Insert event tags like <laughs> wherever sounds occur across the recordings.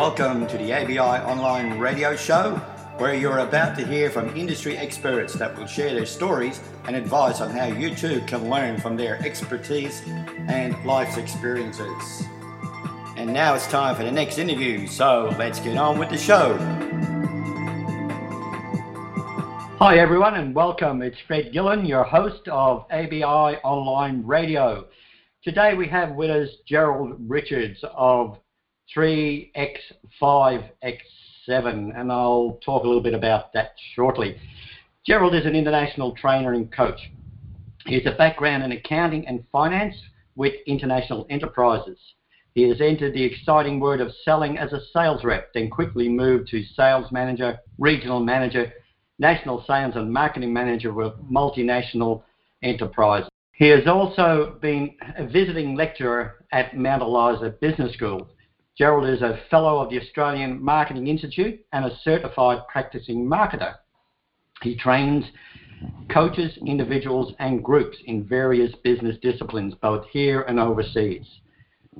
Welcome to the ABI Online Radio Show, where you're about to hear from industry experts that will share their stories and advice on how you too can learn from their expertise and life's experiences. And now it's time for the next interview, so let's get on with the show. Hi, everyone, and welcome. It's Fred Gillen, your host of ABI Online Radio. Today we have with us Gerald Richards of 3X5X7, and I'll talk a little bit about that shortly. Gerald is an international trainer and coach. He has a background in accounting and finance with international enterprises. He has entered the exciting world of selling as a sales rep, then quickly moved to sales manager, regional manager, national sales and marketing manager with multinational enterprises. He has also been a visiting lecturer at Mount Eliza Business School. Gerald is a fellow of the Australian Marketing Institute and a certified practicing marketer. He trains coaches, individuals, and groups in various business disciplines, both here and overseas.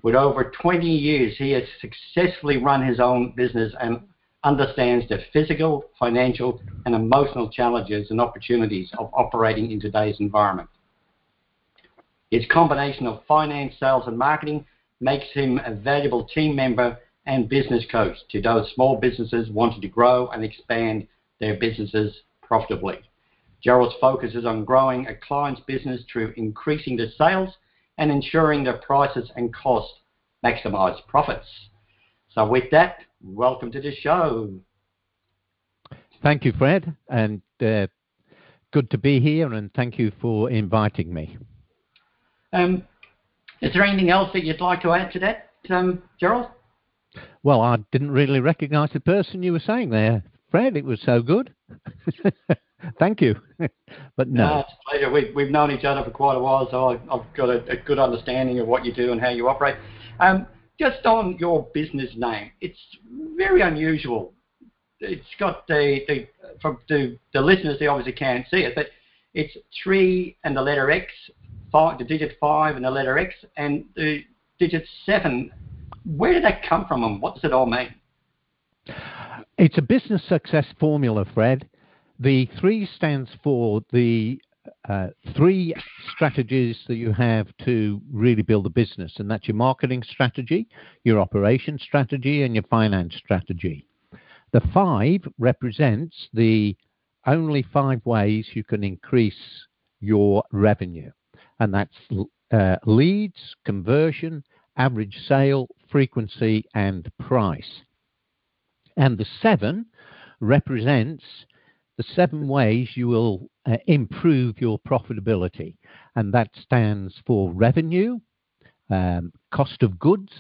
With over 20 years, he has successfully run his own business and understands the physical, financial, and emotional challenges and opportunities of operating in today's environment. His combination of finance, sales, and marketing makes him a valuable team member and business coach to those small businesses wanting to grow and expand their businesses profitably. Gerald's focus is on growing a client's business through increasing the sales and ensuring their prices and costs maximize profits. So, with that, welcome to the show. Thank you, Fred, and uh, good to be here, and thank you for inviting me. Um, is there anything else that you'd like to add to that, um, Gerald? Well, I didn't really recognise the person you were saying there, Fred. It was so good. <laughs> Thank you. <laughs> but no. no it's a pleasure. We've, we've known each other for quite a while, so I, have got a, a, good understanding of what you do and how you operate. Um, just on your business name, it's very unusual. It's got the, the from the, the listeners, they obviously can't see it, but it's three and the letter X, five, the digit five and the letter X, and the digit seven. Where did that come from, and what does it all mean? It's a business success formula, Fred. The three stands for the uh, three strategies that you have to really build a business, and that's your marketing strategy, your operation strategy, and your finance strategy. The five represents the only five ways you can increase your revenue and that's uh, leads, conversion, average sale, frequency, and price. And the seven represents the seven ways you will uh, improve your profitability, and that stands for revenue, um, cost of goods,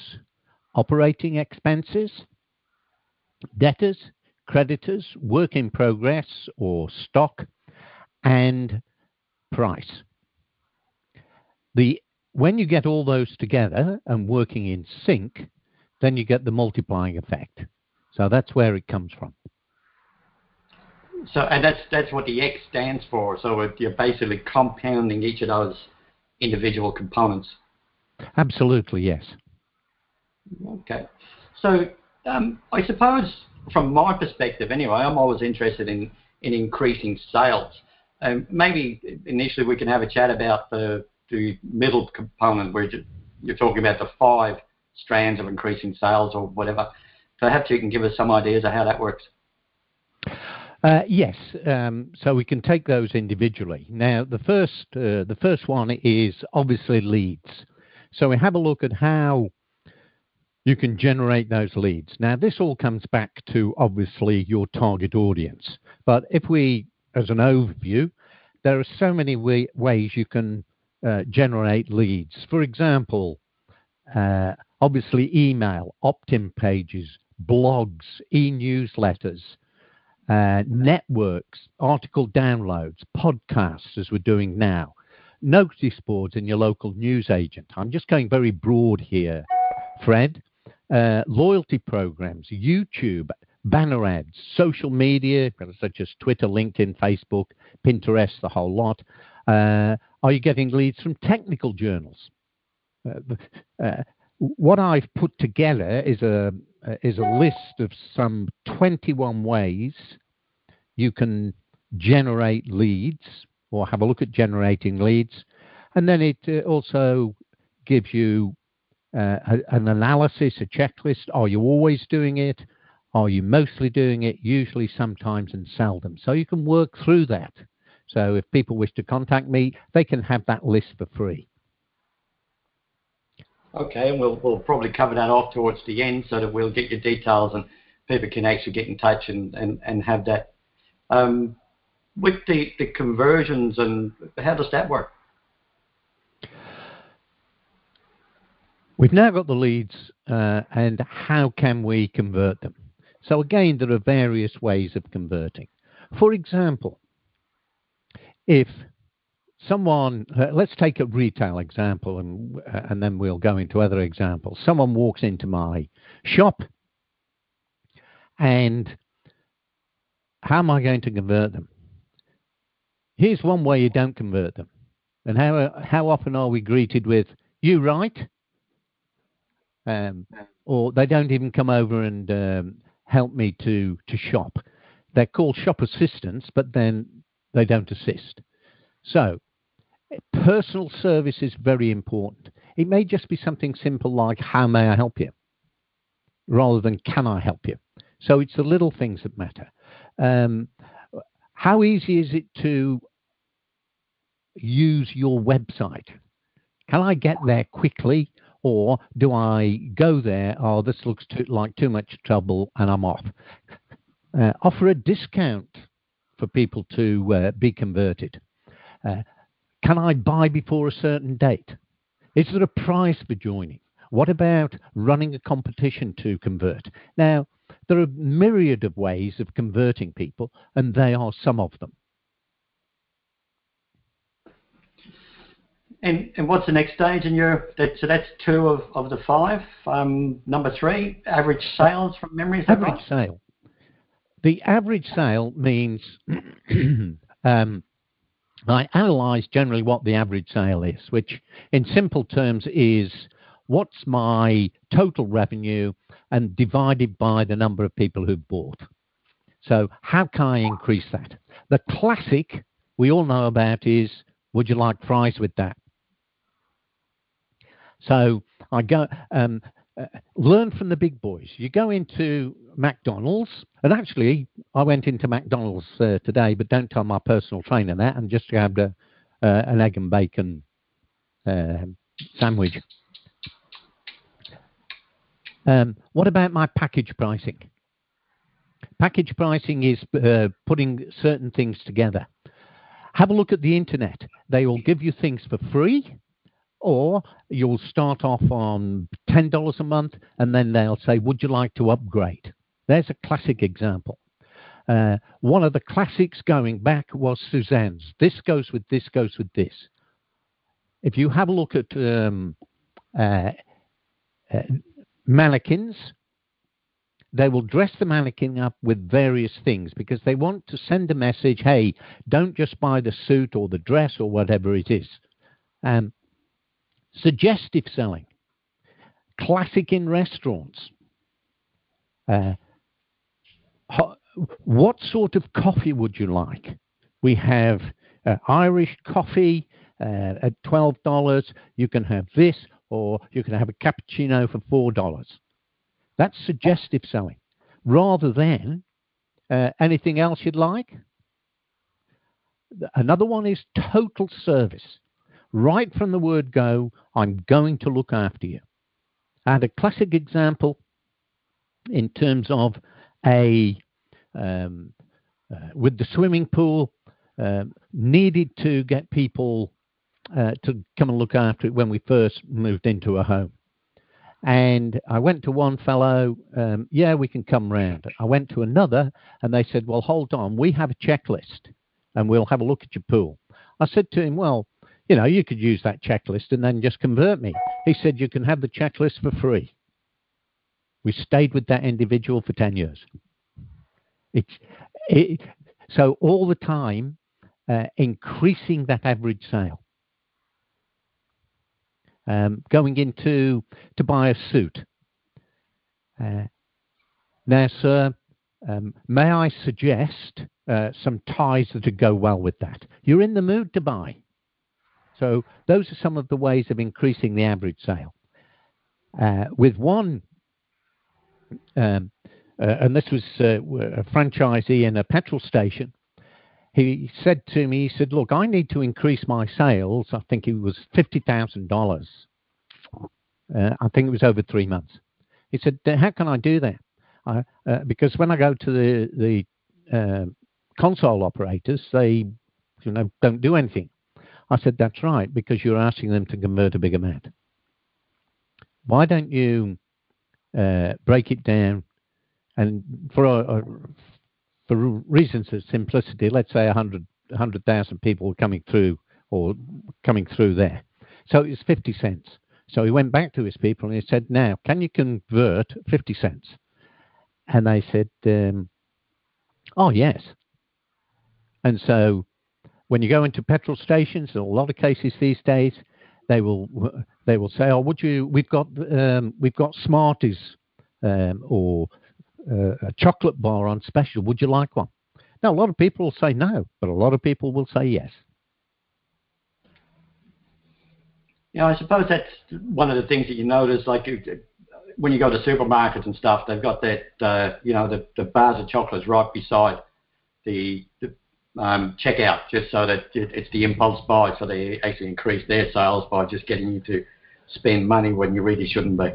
operating expenses, debtors, creditors, work in progress or stock, and price. The when you get all those together and working in sync, then you get the multiplying effect. So that's where it comes from. So, and that's that's what the X stands for. So you're basically compounding each of those individual components. Absolutely, yes. Okay. So um, I suppose, from my perspective, anyway, I'm always interested in in increasing sales. Um, maybe initially we can have a chat about the the middle component where you're talking about the five strands of increasing sales or whatever. Perhaps you can give us some ideas of how that works. Uh, yes, um, so we can take those individually. Now, the first uh, the first one is obviously leads. So we have a look at how you can generate those leads. Now, this all comes back to obviously your target audience. But if we, as an overview, there are so many way, ways you can uh, generate leads. For example, uh, obviously email, opt-in pages, blogs, e-newsletters, uh, networks, article downloads, podcasts, as we're doing now, notice boards in your local news agent. I'm just going very broad here, Fred. Uh, loyalty programs, YouTube, banner ads, social media such as Twitter, LinkedIn, Facebook, Pinterest, the whole lot. Uh, are you getting leads from technical journals? Uh, uh, what I've put together is a uh, is a list of some 21 ways you can generate leads or have a look at generating leads. And then it uh, also gives you uh, an analysis, a checklist. Are you always doing it? Are you mostly doing it? Usually, sometimes, and seldom. So you can work through that. So if people wish to contact me, they can have that list for free. Okay, and we'll, we'll probably cover that off towards the end so that we'll get your details and people can actually get in touch and, and, and have that. Um, with the, the conversions and how does that work? We've now got the leads uh, and how can we convert them? So again, there are various ways of converting. For example, if someone, uh, let's take a retail example and, uh, and then we'll go into other examples. Someone walks into my shop and how am I going to convert them? Here's one way you don't convert them. And how, how often are we greeted with, you right? Um, or they don't even come over and um, help me to, to shop. They're called shop assistants, but then they don't assist. So, personal service is very important. It may just be something simple like, How may I help you? rather than, Can I help you? So, it's the little things that matter. Um, how easy is it to use your website? Can I get there quickly? Or do I go there? Oh, this looks too, like too much trouble and I'm off. Uh, offer a discount for people to uh, be converted. Uh, can I buy before a certain date? Is there a price for joining? What about running a competition to convert? Now, there are a myriad of ways of converting people, and they are some of them. And, and what's the next stage in your? That, so that's two of, of the five. Um, number three, average sales from memory. average right? sale. The average sale means <clears throat> um, I analyse generally what the average sale is, which in simple terms is what's my total revenue and divided by the number of people who've bought. So how can I increase that? The classic we all know about is would you like fries with that? So I go um, uh, learn from the big boys. You go into McDonald's, and actually, I went into McDonald's uh, today, but don't tell my personal trainer that, and just grabbed a, uh, an egg and bacon uh, sandwich. Um, what about my package pricing? Package pricing is uh, putting certain things together. Have a look at the internet. They will give you things for free or you'll start off on $10 a month and then they'll say, Would you like to upgrade? There's a classic example. Uh, one of the classics going back was Sussan's. This goes with this, goes with this. If you have a look at um, uh, uh, mannequins, they will dress the mannequin up with various things because they want to send a message hey, don't just buy the suit or the dress or whatever it is. Um, Suggestive selling, classic in restaurants. Uh, what sort of coffee would you like? We have uh, Irish coffee uh, at $12. You can have this, or you can have a cappuccino for $4. That's suggestive selling rather than uh, anything else you'd like. Another one is total service right from the word go, I'm going to look after you. I had a classic example in terms of a um, uh, with the swimming pool uh, needed to get people uh, to come and look after it when we first moved into a home. And I went to one fellow, um, yeah, we can come round. I went to another, and they said, well, hold on, we have a checklist, and we'll have a look at your pool. I said to him, well, you know, you could use that checklist and then just convert me. He said, you can have the checklist for free. We stayed with that individual for 10 years. It's, it, so all the time, uh, increasing that average sale. Um, going into to buy a suit. Uh, Now, sir, um, may I suggest uh, some ties that would go well with that? You're in the mood to buy. So those are some of the ways of increasing the average sale. Uh, with one, um, uh, and this was uh, a franchisee in a petrol station, he said to me, he said, look, I need to increase my sales. I think it was $50,000. Uh, I think it was over three months. He said, how can I do that? I, uh, because when I go to the, the uh, console operators, they you know, don't do anything. I said, that's right, because you're asking them to convert a big amount. Why don't you uh, break it down and for for reasons of simplicity, let's say 100 100,000 people were coming through or coming through there. So it was 50 cents. So he went back to his people and he said, Now, can you convert 50 cents? And they said, um, Oh, yes. And so when you go into petrol stations, in a lot of cases these days, they will they will say, "Oh, would you? We've got um, we've got Smarties um, or uh, a chocolate bar on special. Would you like one?" Now, a lot of people will say no, but a lot of people will say yes. Know, I suppose that's one of the things that you notice, like when you go to supermarkets and stuff, they've got that, uh, you know, the, the bars of chocolates right beside the, the um, checkout, just so that it, it's the impulse buy, so they actually increase their sales by just getting you to spend money when you really shouldn't be.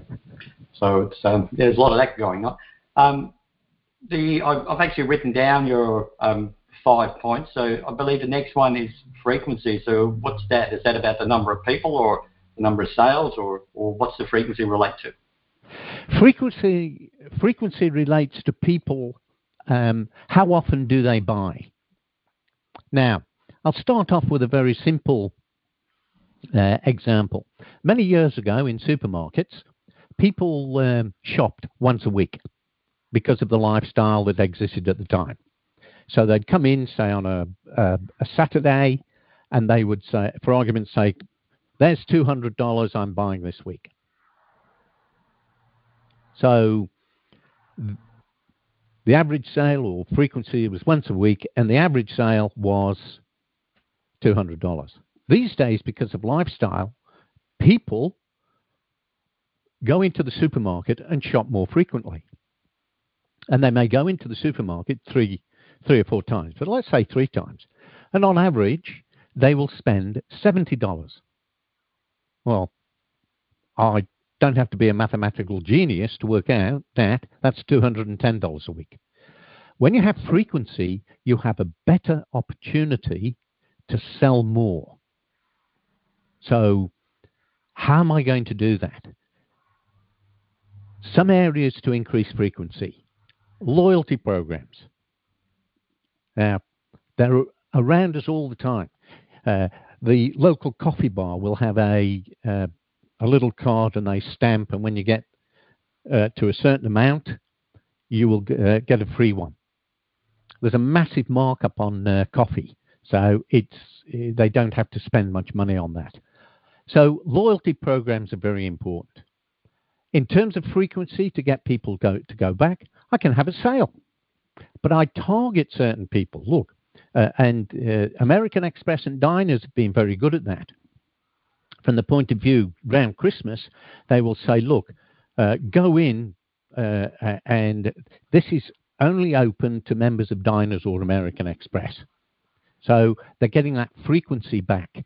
So um, there's a lot of that going on. Um, the I've, I've, actually written down your um, five points. So I believe the next one is frequency. So what's that? Is that about the number of people or the number of sales, or, or what's the frequency relate to? Frequency frequency relates to people. Um, how often do they buy? Now, I'll start off with a very simple uh, example. Many years ago in supermarkets, people um, shopped once a week because of the lifestyle that existed at the time. So they'd come in, say, on a, a, a Saturday, and they would say, for argument's sake, there's $200 I'm buying this week. So the average sale or frequency was once a week, and the average sale was $200. These days, because of lifestyle, people go into the supermarket and shop more frequently. And they may go into the supermarket three, three or four times, but let's say three times. And on average, they will spend $70. Well, I don't have to be a mathematical genius to work out that that's $210 a week. When you have frequency, you have a better opportunity to sell more. So, how am I going to do that? Some areas to increase frequency. Loyalty programs. Now, they're around us all the time. Uh, the local coffee bar will have a uh, a little card and they stamp, and when you get uh, to a certain amount, you will uh, get a free one. There's a massive markup on uh, coffee, so it's they don't have to spend much money on that. So loyalty programs are very important. In terms of frequency, to get people go, to go back, I can have a sale, but I target certain people. Look, uh, and uh, American Express and diners have been very good at that from the point of view around Christmas, they will say, look, uh, go in, uh, and this is only open to members of Diners or American Express. So they're getting that frequency back.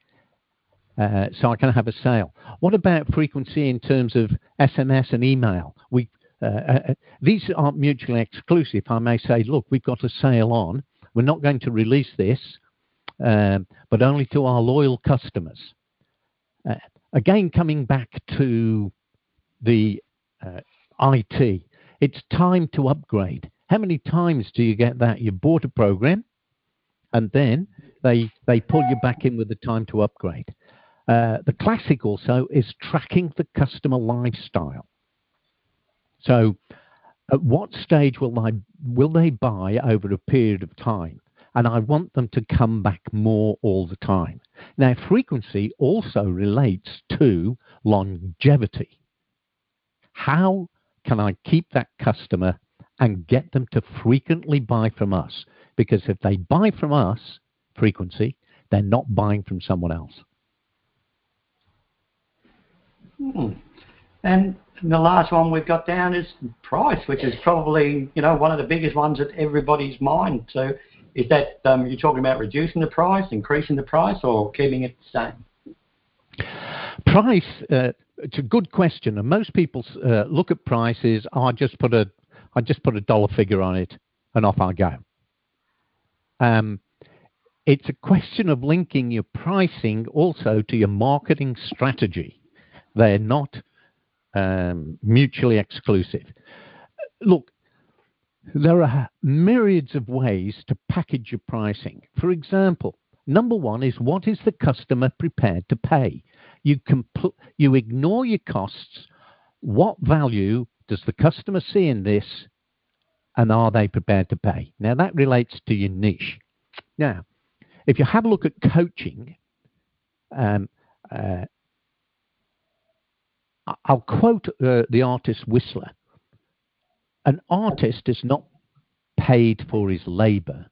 Uh, so I can have a sale. What about frequency in terms of SMS and email? We uh, uh, these aren't mutually exclusive. I may say, look, we've got a sale on. We're not going to release this, um, but only to our loyal customers. Uh, again, coming back to the uh, IT, it's time to upgrade. How many times do you get that? You bought a program, and then they they pull you back in with the time to upgrade. Uh, the classic also is tracking the customer lifestyle. So, at what stage will they will they buy over a period of time? And I want them to come back more all the time. Now, frequency also relates to longevity. How can I keep that customer and get them to frequently buy from us. Because if they buy from us, frequency, they're not buying from someone else. Hmm. And the last one we've got down is price, which is probably you know one of the biggest ones at everybody's mind. So, is that um, you're talking about reducing the price, increasing the price, or keeping it the same? Price. Uh, it's a good question, and most people uh, look at prices. Oh, I just put a, I just put a dollar figure on it, and off I go. Um, it's a question of linking your pricing also to your marketing strategy. They're not um, mutually exclusive. Look, there are myriads of ways to package your pricing. For example, number one is what is the customer prepared to pay? You, compl- you ignore your costs. What value does the customer see in this, and are they prepared to pay? Now, that relates to your niche. Now, if you have a look at coaching, um, uh, I'll quote uh, the artist Whistler. An artist is not paid for his labor,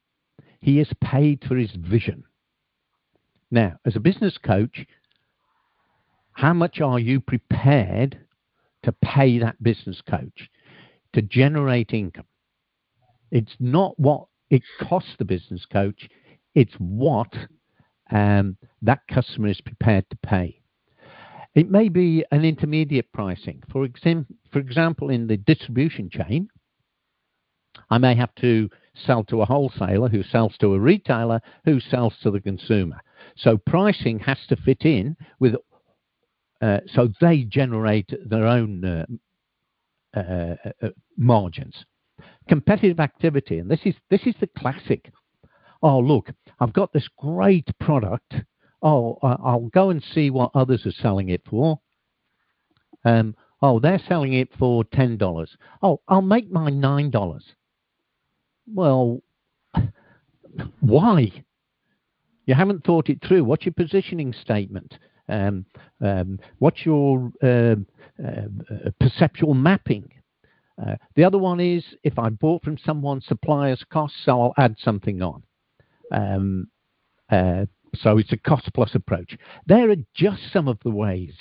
he is paid for his vision. Now, as a business coach, how much are you prepared to pay that business coach to generate income? It's not what it costs the business coach, it's what um, that customer is prepared to pay. It may be an intermediate pricing. For, exam- for example, in the distribution chain, I may have to sell to a wholesaler who sells to a retailer who sells to the consumer. So pricing has to fit in with, uh, so they generate their own uh, uh, uh, margins. Competitive activity, and this is this is the classic. Oh look, I've got this great product oh, I'll go and see what others are selling it for. Um, oh, they're selling it for ten dollars. Oh, I'll make mine nine dollars. Well, <laughs> why? You haven't thought it through. What's your positioning statement? Um, um, what's your uh, uh, perceptual mapping? Uh, the other one is if I bought from someone, supplier's costs, so I'll add something on. Um, uh, so it's a cost plus approach. There are just some of the ways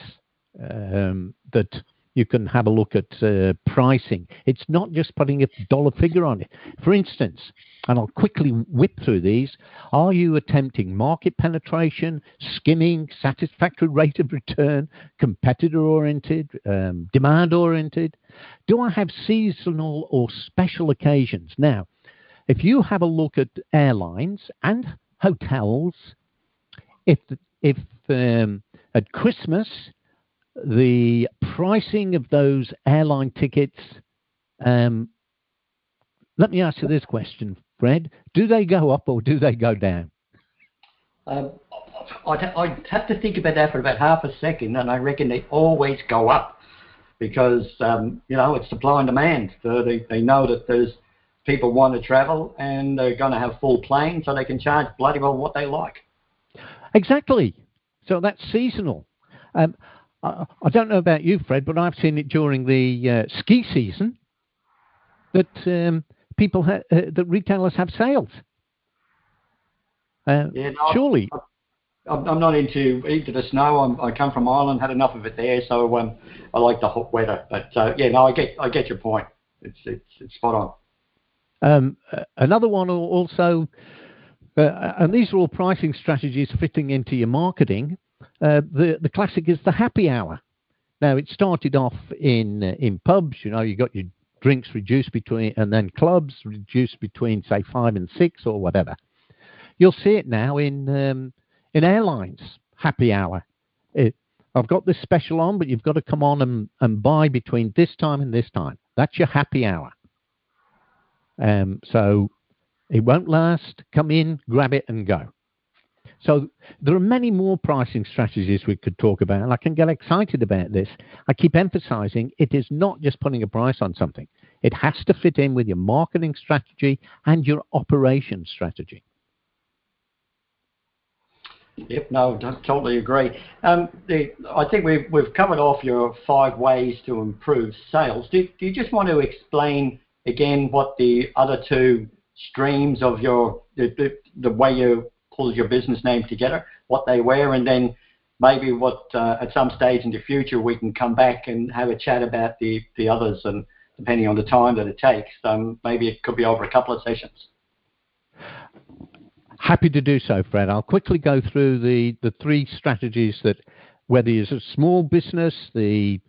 um, that you can have a look at uh, pricing. It's not just putting a dollar figure on it. For instance, and I'll quickly whip through these, are you attempting market penetration, skimming, satisfactory rate of return, competitor oriented, um, demand oriented? Do I have seasonal or special occasions? Now, if you have a look at airlines and hotels if if um, at Christmas the pricing of those airline tickets. Um, let me ask you this question, Fred: Do they go up or do they go down? Um, I'd, I'd have to think about that for about half a second, and I reckon they always go up because um, you know it's supply and demand. So they, they know that there's people want to travel and they're going to have full planes, so they can charge bloody well what they like. Exactly. So that's seasonal. Um, I, I, don't know about you, Fred, but I've seen it during the uh, ski season that um, people ha- uh, that retailers have sales. Uh, yeah, no, surely. I'm, I'm, not into into the snow. I'm, i come from Ireland, had enough of it there, so um, I like the hot weather. But uh, yeah, no, I get I get your point. It's it's, it's spot on. Um, another one also uh, and these are all pricing strategies fitting into your marketing. Uh, the the classic is the happy hour. Now it started off in uh, in pubs. You know, you got your drinks reduced between, and then clubs reduced between say five and six or whatever. You'll see it now in um, in airlines happy hour. It, I've got this special on, but you've got to come on and, and buy between this time and this time. That's your happy hour. Um, so it won't last. Come in, grab it, and go. So there are many more pricing strategies we could talk about, and I can get excited about this. I keep emphasizing it is not just putting a price on something. It has to fit in with your marketing strategy and your operation strategy. Yep, no, totally agree. Um, the, I think we've, we've covered off your five ways to improve sales. Do, do you just want to explain again what the other two streams of your the, the, way you pull your business name together, what they were, and then maybe what uh, at some stage in the future we can come back and have a chat about the, the others and depending on the time that it takes. Um, maybe it could be over a couple of sessions. Happy to do so, Fred. I'll quickly go through the, the three strategies that whether you're a small business, the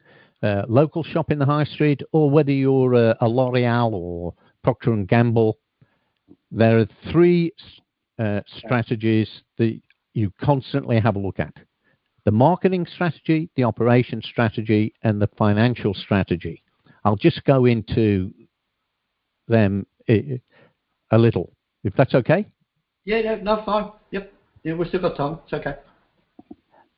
uh, local shop in the high street, or whether you're a, a L'Oreal or Procter and Gamble, there are three uh, strategies that you constantly have a look at the marketing strategy, the operation strategy, and the financial strategy. I'll just go into them a, a little, if that's okay. Yeah, yeah, no, fine. Yep. Yeah, we've still got time. It's okay.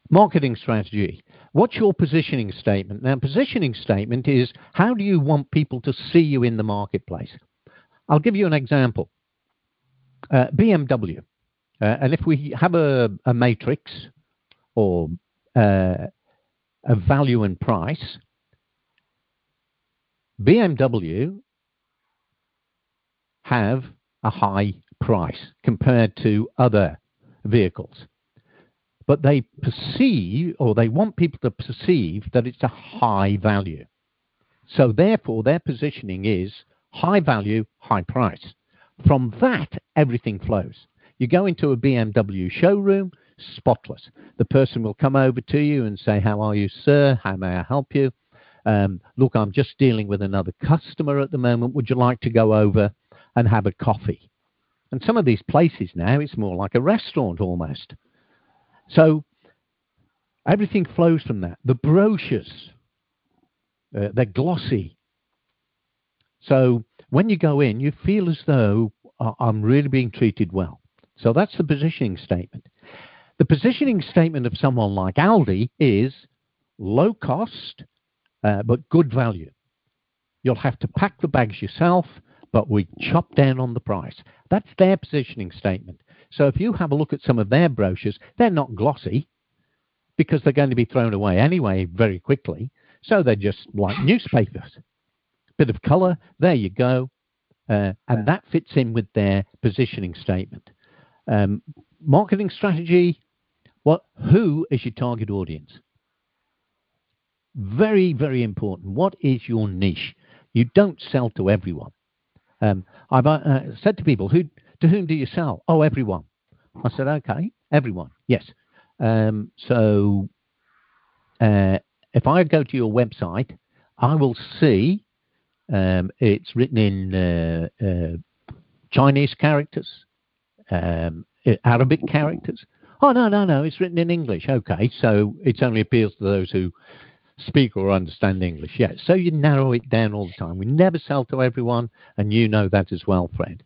Marketing strategy. What's your positioning statement? Now, positioning statement is how do you want people to see you in the marketplace? I'll give you an example. Uh, BMW. Uh, and if we have a, a matrix or uh, a value and price, BMW have a high price compared to other vehicles. But they perceive, or they want people to perceive, that it's a high value. So therefore, their positioning is high value, high price. From that, everything flows. You go into a BMW showroom, spotless. The person will come over to you and say, How are you, sir? How may I help you? Um, look, I'm just dealing with another customer at the moment. Would you like to go over and have a coffee? And some of these places now, it's more like a restaurant almost. So everything flows from that. The brochures, uh, they're glossy. So when you go in, you feel as though I'm really being treated well. So that's the positioning statement. The positioning statement of someone like Aldi is low cost, uh, but good value. You'll have to pack the bags yourself, but we chop down on the price. That's their positioning statement. So if you have a look at some of their brochures, they're not glossy because they're going to be thrown away anyway very quickly. So they're just like <laughs> newspapers. Bit of colour, there you go. Uh, and that fits in with their positioning statement. Um, marketing strategy, what, who is your target audience? Very, very important. What is your niche? You don't sell to everyone. Um, I've uh, said to people, who, to whom do you sell? Oh, everyone. I said, okay, everyone. Yes. Um, so uh, if I go to your website, I will see um, it's written in uh, uh Chinese characters, um, Arabic characters. Oh, no, no, no, it's written in English. Okay, so it only appeals to those who speak or understand English. Yes, so you narrow it down all the time. We never sell to everyone, and you know that as well, Fred.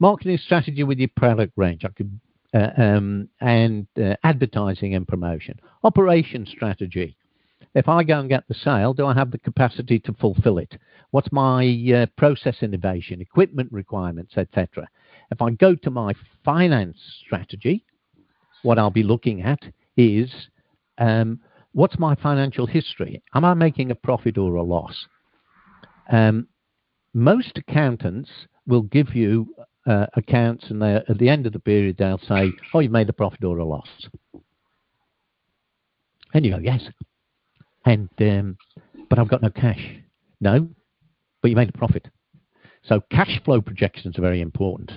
Marketing strategy with your product range. I could uh, um, and uh, advertising and promotion. Operation strategy. If I go and get the sale, do I have the capacity to fulfill it? What's my uh, process innovation, equipment requirements, etc.? If I go to my finance strategy, what I'll be looking at is um, what's my financial history? Am I making a profit or a loss? Um, most accountants will give you uh, accounts, and at the end of the period, they'll say, "Oh, you've made a profit or a loss," and you go, "Yes," and um, but I've got no cash. No, but you made a profit. So cash flow projections are very important.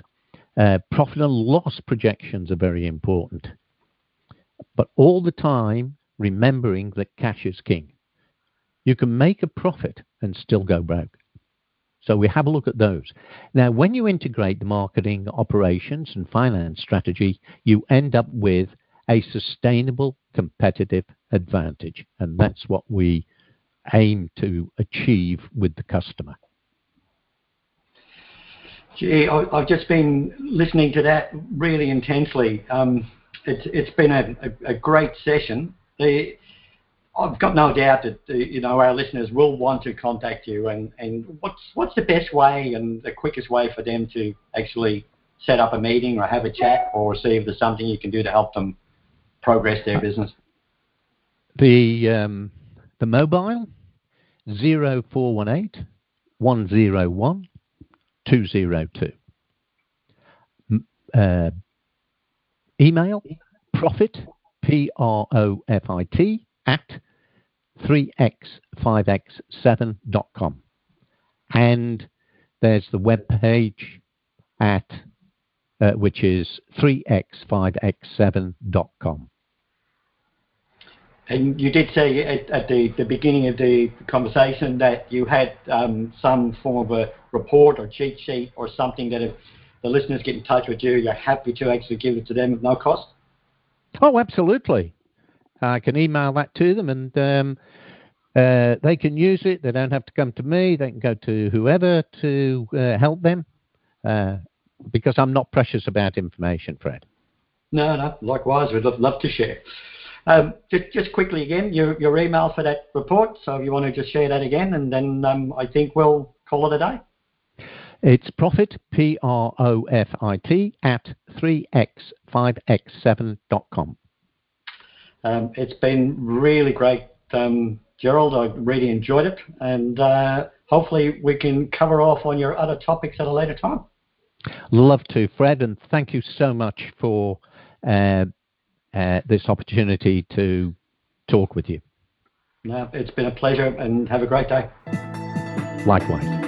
Uh, profit and loss projections are very important. But all the time, remembering that cash is king. You can make a profit and still go broke. So we have a look at those. Now, when you integrate the marketing, operations, and finance strategy, you end up with a sustainable competitive advantage. And that's what we aim to achieve with the customer. Gee, I've just been listening to that really intensely. Um, it's it's been a, a, a great session. The, I've got no doubt that the, you know our listeners will want to contact you. And, and what's what's the best way and the quickest way for them to actually set up a meeting or have a chat or see if there's something you can do to help them progress their business? The um, the mobile zero four one eight one zero one 202. Uh, email profit, P R O F I T, at 3x5x7.com. And there's the web page at uh, which is 3x5x7.com. And you did say at, at, the, the beginning of the conversation that you had um, some form of a report or cheat sheet or something that if the listeners get in touch with you, you're happy to actually give it to them at no cost? Oh, absolutely. I can email that to them and um, uh, they can use it. They don't have to come to me. They can go to whoever to uh, help them uh, because I'm not precious about information, Fred. No, no, likewise. We'd love, love to share. Um, just, just quickly again, your, your email for that report. So if you want to just share that again, and then um, I think we'll call it a day. It's profit, P R O F I T, at 3x5x7.com. Um, it's been really great, um, Gerald. I really enjoyed it, and uh, hopefully we can cover off on your other topics at a later time. Love to, Fred, and thank you so much for uh, uh, this opportunity to talk with you. No, it's been a pleasure and have a great day. Likewise.